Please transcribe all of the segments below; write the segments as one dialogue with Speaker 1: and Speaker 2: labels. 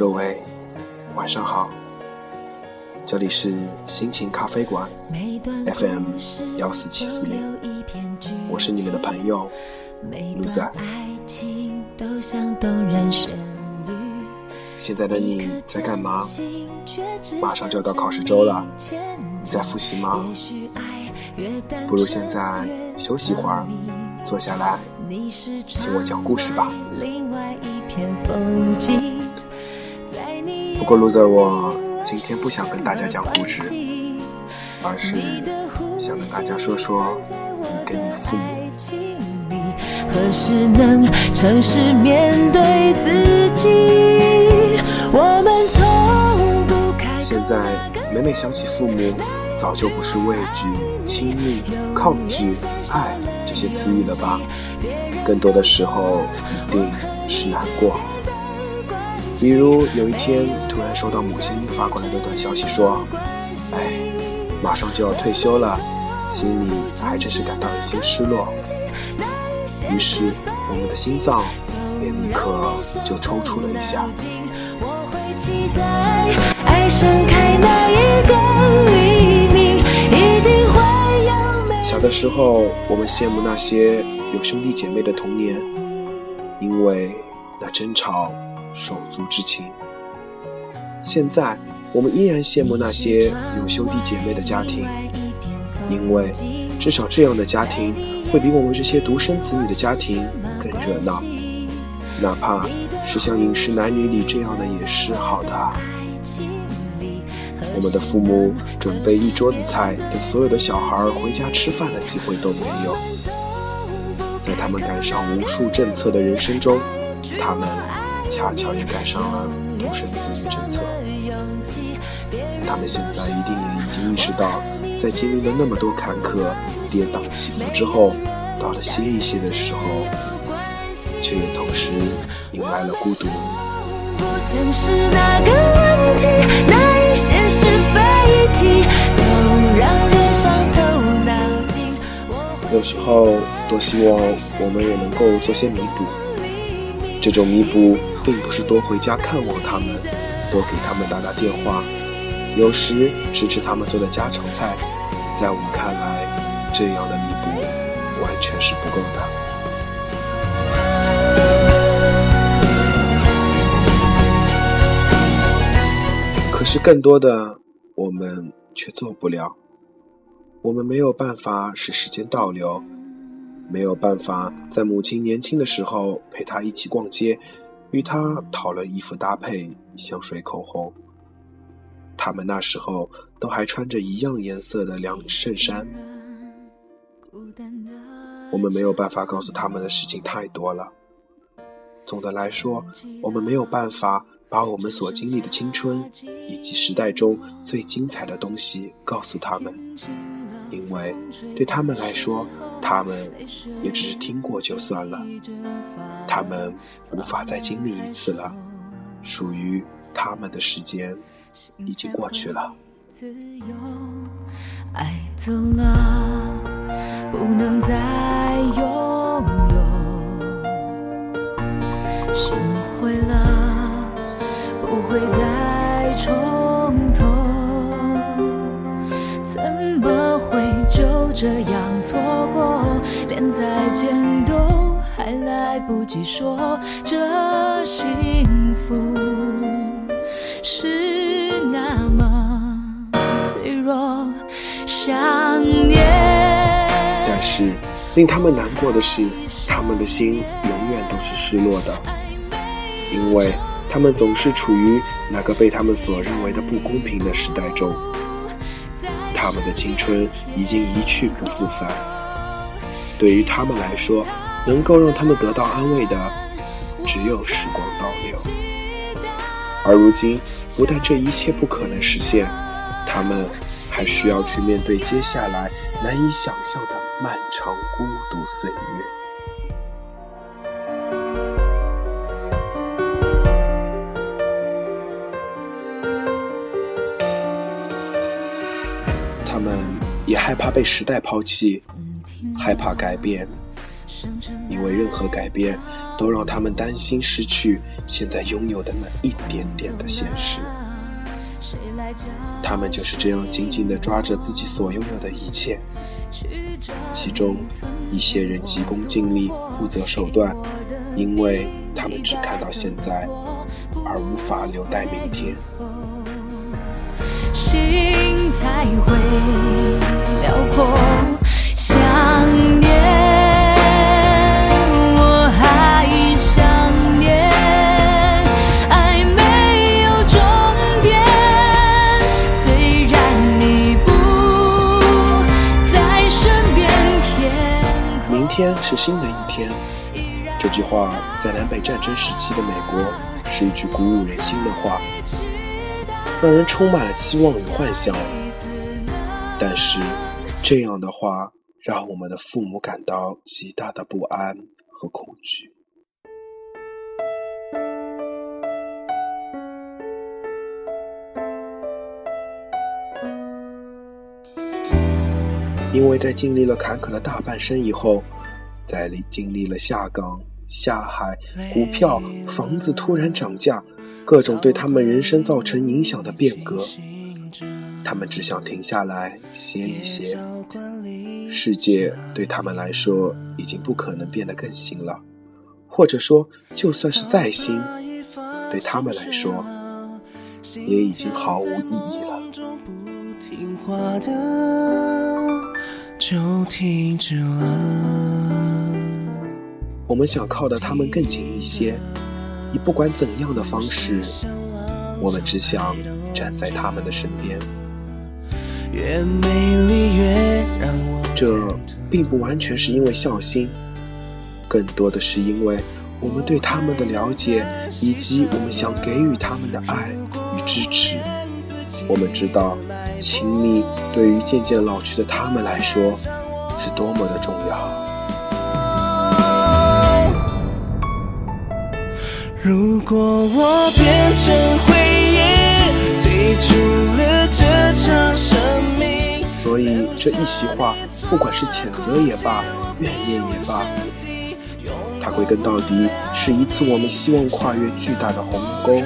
Speaker 1: 各位晚上好，这里是心情咖啡馆 FM 幺四七四零，我是你们的朋友卢仔。现在的你在干嘛？马上就要到考试周了，你在复习吗？不如现在休息一会儿，坐下来听我讲故事吧。不过，loser，我今天不想跟大家讲故事，而是想跟大家说说你跟你父母。现在每每想起父母，早就不是畏惧、亲密、抗拒、爱这些词语了吧？更多的时候，一定是难过。比如有一天突然收到母亲发过来的短消息，说：“哎，马上就要退休了，心里还真是感到有些失落。”于是我们的心脏也立刻就抽搐了一下。小的时候，我们羡慕那些有兄弟姐妹的童年，因为那争吵。手足之情。现在，我们依然羡慕那些有兄弟姐妹的家庭，因为至少这样的家庭会比我们这些独生子女的家庭更热闹。哪怕是像《饮食男女》里这样的，也是好的。我们的父母准备一桌子菜，等所有的小孩回家吃饭的机会都没有。在他们赶上无数政策的人生中，他们。恰巧也赶上了独生子女政策，他们现在一定也已经意识到，在经历了那么多坎坷、跌宕起伏之后，到了歇一歇的时候，却也同时迎来了孤独。有时候，多希望我们也能够做些弥补。这种弥补。并不是多回家看望他们，多给他们打打电话，有时吃吃他们做的家常菜，在我们看来，这样的弥补完全是不够的。可是更多的，我们却做不了。我们没有办法使时间倒流，没有办法在母亲年轻的时候陪她一起逛街。与他讨论衣服搭配、香水、口红。他们那时候都还穿着一样颜色的两衬衫。我们没有办法告诉他们的事情太多了。总的来说，我们没有办法把我们所经历的青春以及时代中最精彩的东西告诉他们，因为对他们来说。他们也只是听过就算了，他们无法再经历一次了，属于他们的时间已经过去了。爱走了，不能再拥有；会再重头。怎么会就这样错过？连再见都还来不及说，这幸福是那么脆弱，想念。但是令他们难过的是，他们的心永远都是失落的，因为他们总是处于那个被他们所认为的不公平的时代中，他们的青春已经一去不复返。对于他们来说，能够让他们得到安慰的，只有时光倒流。而如今，不但这一切不可能实现，他们还需要去面对接下来难以想象的漫长孤独岁月。也害怕被时代抛弃。害怕改变，因为任何改变都让他们担心失去现在拥有的那一点点的现实。他们就是这样紧紧地抓着自己所拥有的一切，其中一些人急功近利、不择手段，因为他们只看到现在，而无法留待明天。心才会辽阔，想念。明天是新的一天，这句话在南北战争时期的美国是一句鼓舞人心的话，让人充满了期望与幻想。但是，这样的话让我们的父母感到极大的不安和恐惧，因为在经历了坎坷的大半生以后。在经历了下岗、下海、股票、房子突然涨价，各种对他们人生造成影响的变革，他们只想停下来歇一歇。世界对他们来说已经不可能变得更新了，或者说，就算是再新，对他们来说也已经毫无意义了。就停止了。我们想靠得他们更近一些，以不管怎样的方式，我们只想站在他们的身边。这并不完全是因为孝心，更多的是因为我们对他们的了解，以及我们想给予他们的爱与支持。我们知道，亲密对于渐渐老去的他们来说，是多么的重要。如果我变成回忆，退出了这场生命。所以这一席话，不管是谴责也罢，怨念也罢，它归根到底是一次我们希望跨越巨大的鸿沟，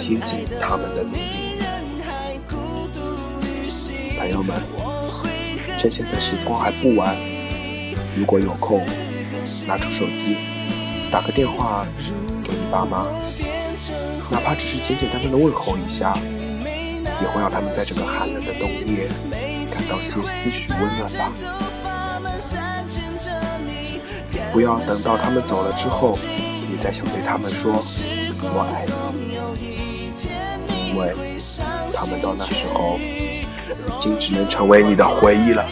Speaker 1: 贴近他们的努力。朋友们，趁现在时光还不晚，如果有空，拿出手机，打个电话。爸妈，哪怕只是简简单单的问候一下，也会让他们在这个寒冷的冬夜感到些丝许温暖吧。不要等到他们走了之后，你再想对他们说“我爱你”，因为他们到那时候已经只能成为你的回忆了。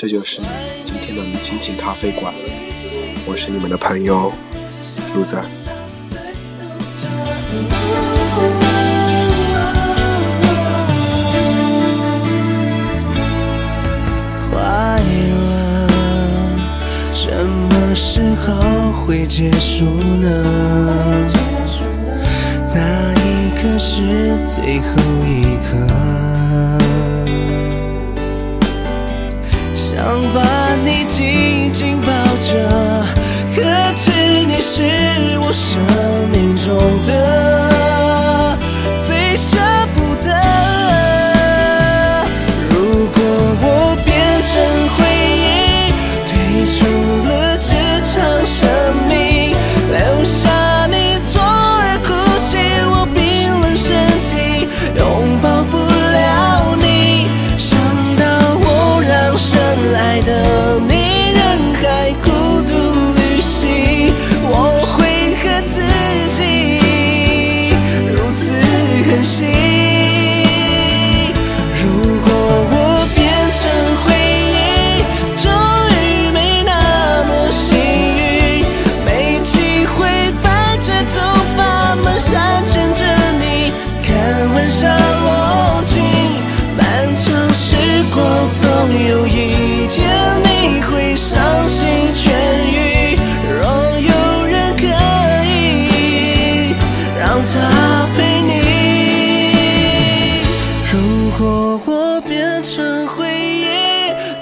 Speaker 1: 这就是今天的亲情咖啡馆，我是你们的朋友路子。快乐什么时候会结束呢？那一刻是最后一刻。想把你紧紧抱着，可知你是我生命中的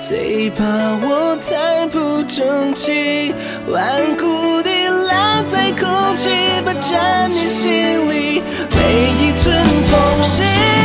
Speaker 1: 最
Speaker 2: 怕我太不争气顽固的拉在空气霸占你心里每一寸缝隙。